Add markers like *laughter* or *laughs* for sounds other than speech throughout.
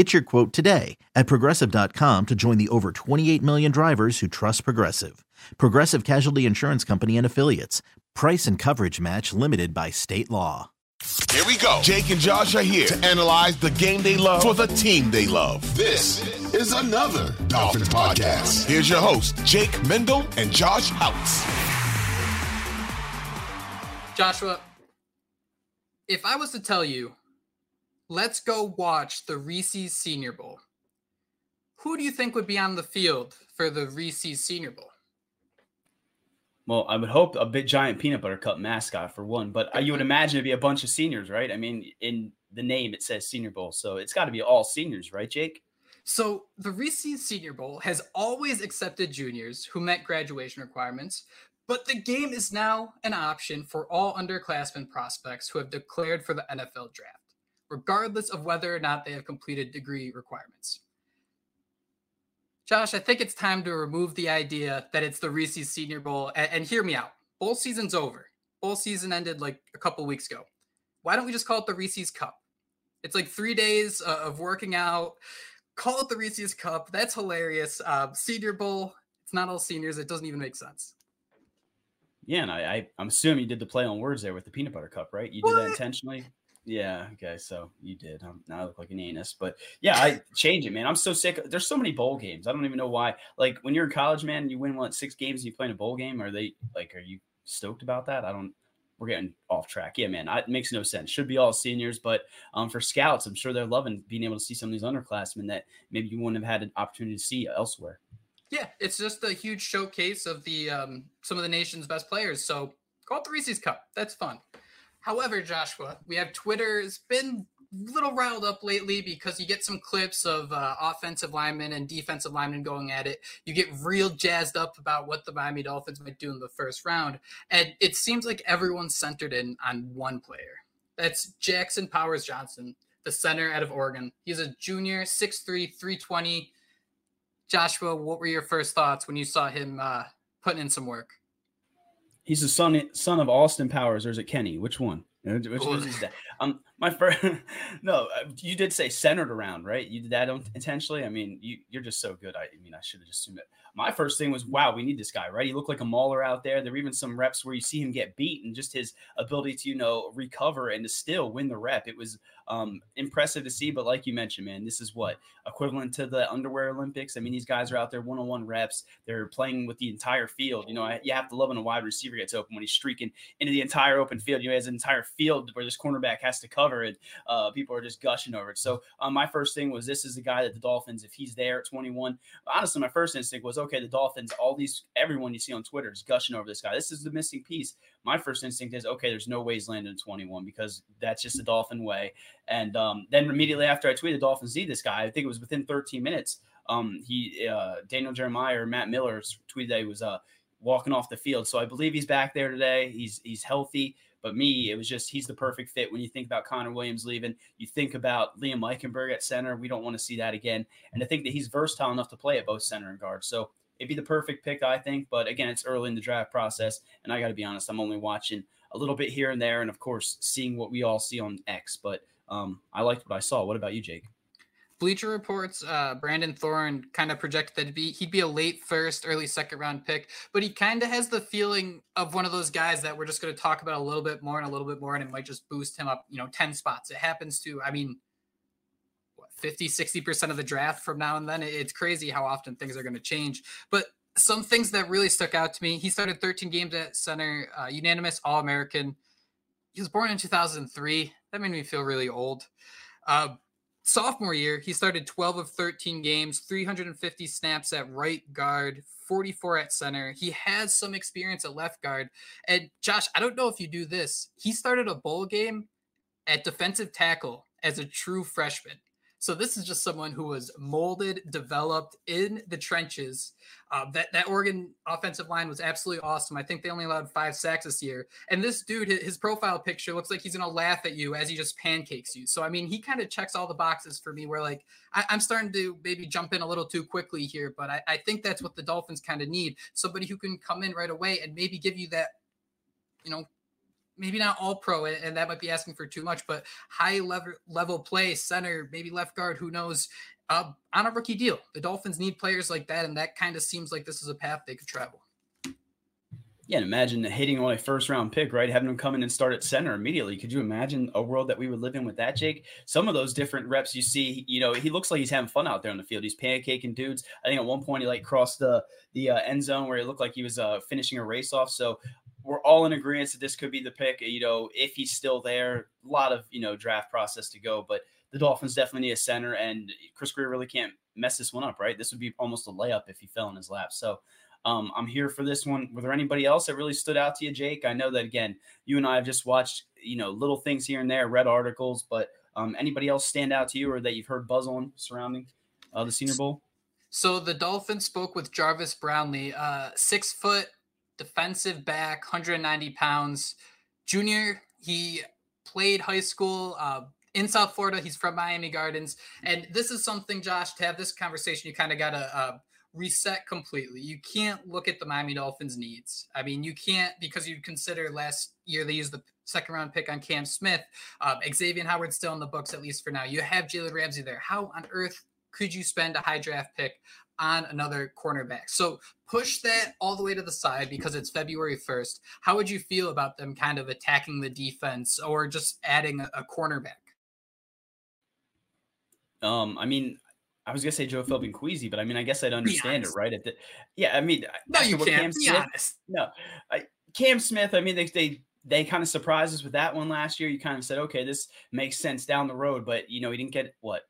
Get your quote today at progressive.com to join the over 28 million drivers who trust Progressive. Progressive Casualty Insurance Company and Affiliates. Price and coverage match limited by state law. Here we go. Jake and Josh are here to analyze the game they love for the team they love. This is another Dolphins podcast. Here's your host, Jake Mendel and Josh Houtz. Joshua, if I was to tell you let's go watch the Reese's Senior Bowl. Who do you think would be on the field for the Reese's Senior Bowl? Well, I would hope a big giant peanut butter cup mascot for one, but uh, you would imagine it'd be a bunch of seniors, right? I mean, in the name it says Senior Bowl, so it's got to be all seniors, right, Jake? So the Reese's Senior Bowl has always accepted juniors who met graduation requirements, but the game is now an option for all underclassmen prospects who have declared for the NFL draft regardless of whether or not they have completed degree requirements. Josh, I think it's time to remove the idea that it's the Reese's Senior Bowl and, and hear me out. Bowl season's over. Bowl season ended like a couple weeks ago. Why don't we just call it the Reese's Cup? It's like three days uh, of working out. Call it the Reese's Cup. That's hilarious. Uh, senior Bowl. It's not all seniors. It doesn't even make sense. Yeah, and I, I am assuming you did the play on words there with the peanut butter cup, right? You did that intentionally. Yeah. Okay. So you did. Um, now I look like an anus, but yeah, I change it, man. I'm so sick. There's so many bowl games. I don't even know why. Like when you're in college, man, you win one six games and you play in a bowl game. Are they like? Are you stoked about that? I don't. We're getting off track. Yeah, man. I, it makes no sense. Should be all seniors, but um, for scouts, I'm sure they're loving being able to see some of these underclassmen that maybe you wouldn't have had an opportunity to see elsewhere. Yeah, it's just a huge showcase of the um, some of the nation's best players. So call it the Reese's Cup. That's fun. However, Joshua, we have Twitter. It's been a little riled up lately because you get some clips of uh, offensive linemen and defensive linemen going at it. You get real jazzed up about what the Miami Dolphins might do in the first round. And it seems like everyone's centered in on one player. That's Jackson Powers Johnson, the center out of Oregon. He's a junior, 6'3, 320. Joshua, what were your first thoughts when you saw him uh, putting in some work? He's the son son of Austin Powers, or is it Kenny? Which one? Which was his dad? Um, my first. *laughs* no, uh, you did say centered around, right? You did that intentionally. I mean, you you're just so good. I, I mean, I should have just assumed it my first thing was, wow, we need this guy, right? He looked like a mauler out there. There were even some reps where you see him get beat and just his ability to, you know, recover and to still win the rep. It was um, impressive to see. But like you mentioned, man, this is what equivalent to the underwear Olympics. I mean, these guys are out there one on one reps. They're playing with the entire field. You know, you have to love when a wide receiver gets open when he's streaking into the entire open field. You know, has an entire field where this cornerback has to cover it. Uh, people are just gushing over it. So um, my first thing was this is the guy that the Dolphins, if he's there at 21, honestly, my first instinct was okay, the Dolphins, all these, everyone you see on Twitter is gushing over this guy. This is the missing piece. My first instinct is okay, there's no way he's landing 21 because that's just the Dolphin way. And um, then immediately after I tweeted Dolphins need this guy, I think it was within 13 minutes. Um, he, uh, Daniel Jeremiah or Matt Miller tweeted that he was uh, walking off the field. So I believe he's back there today. He's he's healthy. But me, it was just he's the perfect fit. When you think about Connor Williams leaving, you think about Liam Eichenberg at center. We don't want to see that again. And I think that he's versatile enough to play at both center and guard. So it'd be the perfect pick, I think. But again, it's early in the draft process, and I got to be honest, I'm only watching a little bit here and there, and of course, seeing what we all see on X. But um, I liked what I saw. What about you, Jake? Bleacher Reports, uh, Brandon Thorn kind of projected that he'd be, he'd be a late first, early second round pick, but he kind of has the feeling of one of those guys that we're just going to talk about a little bit more and a little bit more, and it might just boost him up, you know, 10 spots. It happens to, I mean, 50, 60% of the draft from now and then. It's crazy how often things are going to change. But some things that really stuck out to me. He started 13 games at center, uh, unanimous All American. He was born in 2003. That made me feel really old. Uh, sophomore year, he started 12 of 13 games, 350 snaps at right guard, 44 at center. He has some experience at left guard. And Josh, I don't know if you do this. He started a bowl game at defensive tackle as a true freshman. So this is just someone who was molded, developed in the trenches. Uh, that that Oregon offensive line was absolutely awesome. I think they only allowed five sacks this year. And this dude, his profile picture looks like he's gonna laugh at you as he just pancakes you. So I mean, he kind of checks all the boxes for me. Where like I, am starting to maybe jump in a little too quickly here, but I, I think that's what the Dolphins kind of need. Somebody who can come in right away and maybe give you that, you know, maybe not all pro, and that might be asking for too much, but high level level play, center, maybe left guard, who knows, uh, on a rookie deal. The Dolphins need players like that, and that kind of seems like this is a path they could travel. Yeah, and imagine hitting on a first round pick, right? Having him come in and start at center immediately. Could you imagine a world that we would live in with that, Jake? Some of those different reps you see, you know, he looks like he's having fun out there on the field. He's pancaking dudes. I think at one point he like crossed the the uh, end zone where it looked like he was uh, finishing a race off. So we're all in agreement that this could be the pick. You know, if he's still there, a lot of you know draft process to go, but the Dolphins definitely need a center, and Chris Grier really can't mess this one up, right? This would be almost a layup if he fell in his lap. So. Um, I'm here for this one. Were there anybody else that really stood out to you, Jake? I know that again, you and I have just watched, you know, little things here and there, read articles, but um, anybody else stand out to you or that you've heard buzz on surrounding uh, the Senior Bowl? So the Dolphins spoke with Jarvis Brownlee, uh, six foot defensive back, 190 pounds. Junior, he played high school uh, in South Florida. He's from Miami Gardens. And this is something, Josh, to have this conversation, you kind of got to uh, reset completely. You can't look at the Miami Dolphins' needs. I mean, you can't because you consider last year they used the second round pick on Cam Smith. Uh, Xavier Howard's still in the books, at least for now. You have Jalen Ramsey there. How on earth could you spend a high draft pick on another cornerback. So push that all the way to the side because it's February 1st. How would you feel about them kind of attacking the defense or just adding a, a cornerback? Um, I mean, I was gonna say Joe Philbin Queasy, but I mean, I guess I'd understand it, right? At the, yeah, I mean, no, you can't. Cam be Smith, honest. No, I, Cam Smith. I mean, they they they kind of surprised us with that one last year. You kind of said, okay, this makes sense down the road, but you know, he didn't get what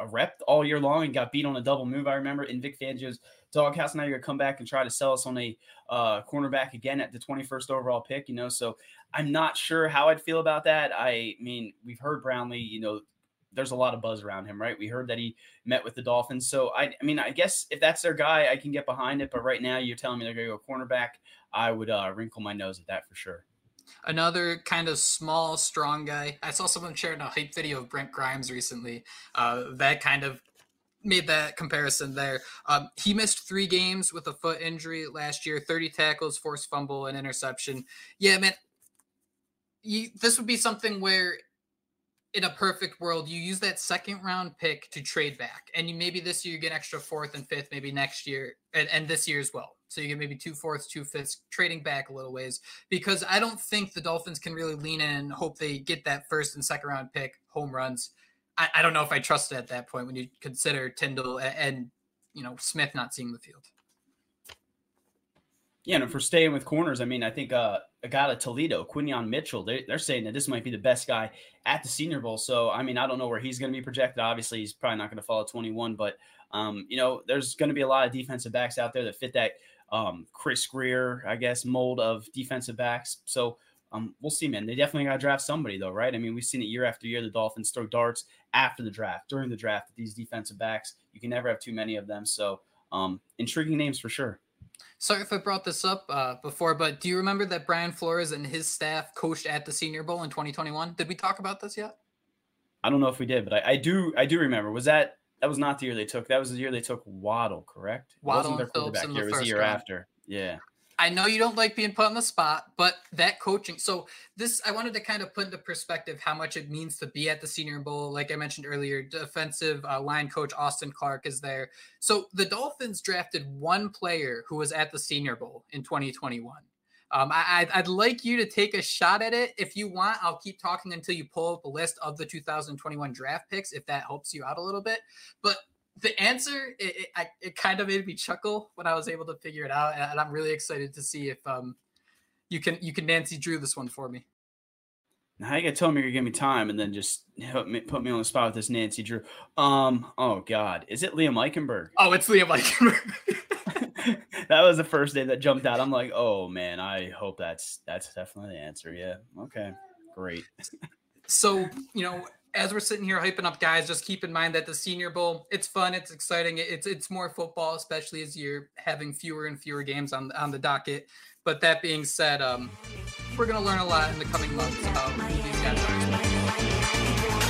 a rep all year long and got beat on a double move. I remember in Vic Fangio's doghouse. Now you're gonna come back and try to sell us on a uh, cornerback again at the 21st overall pick. You know, so I'm not sure how I'd feel about that. I mean, we've heard Brownlee. You know, there's a lot of buzz around him, right? We heard that he met with the Dolphins. So I, I mean, I guess if that's their guy, I can get behind it. But right now, you're telling me they're gonna go cornerback. I would uh, wrinkle my nose at that for sure. Another kind of small, strong guy. I saw someone sharing a hype video of Brent Grimes recently. Uh, that kind of made that comparison there. Um, he missed three games with a foot injury last year 30 tackles, forced fumble, and interception. Yeah, man. You, this would be something where in a perfect world, you use that second round pick to trade back. And you maybe this year you get extra fourth and fifth, maybe next year and, and this year as well. So you get maybe two fourths, two fifths, trading back a little ways because I don't think the Dolphins can really lean in and hope they get that first and second round pick home runs. I, I don't know if I trust it at that point when you consider Tindall and, and you know Smith not seeing the field. Yeah, and if we're staying with corners, I mean, I think uh, a guy like Toledo, Quinyon Mitchell, they, are saying that this might be the best guy at the Senior Bowl. So, I mean, I don't know where he's going to be projected. Obviously, he's probably not going to follow 21, but, um, you know, there's going to be a lot of defensive backs out there that fit that um, Chris Grier, I guess, mold of defensive backs. So um, we'll see, man. They definitely got to draft somebody, though, right? I mean, we've seen it year after year. The Dolphins throw darts after the draft, during the draft, at these defensive backs. You can never have too many of them. So um, intriguing names for sure. Sorry if I brought this up uh, before, but do you remember that Brian Flores and his staff coached at the Senior Bowl in 2021? Did we talk about this yet? I don't know if we did, but I, I do. I do remember. Was that that was not the year they took. That was the year they took Waddle, correct? Waddle and Phillips in the year. It was the year round. after. Yeah. I know you don't like being put on the spot, but that coaching. So this, I wanted to kind of put into perspective how much it means to be at the Senior Bowl. Like I mentioned earlier, defensive uh, line coach Austin Clark is there. So the Dolphins drafted one player who was at the Senior Bowl in 2021. Um, I, I'd like you to take a shot at it. If you want, I'll keep talking until you pull up a list of the 2021 draft picks, if that helps you out a little bit. But the answer it, it, I, it, kind of made me chuckle when I was able to figure it out, and I'm really excited to see if um you can you can Nancy Drew this one for me. Now you gotta tell me you're gonna give me time and then just help me, put me on the spot with this Nancy Drew. Um, oh God, is it Liam Eichenberg? Oh, it's Liam Eichenberg. *laughs* *laughs* that was the first day that jumped out. I'm like, oh man, I hope that's that's definitely the answer. Yeah. Okay. Great. so you know, as we're sitting here hyping up guys, just keep in mind that the Senior Bowl, it's fun, it's exciting, it's it's more football, especially as you're having fewer and fewer games on on the docket. But that being said, um, we're to learn a lot in the coming months about who these guys are.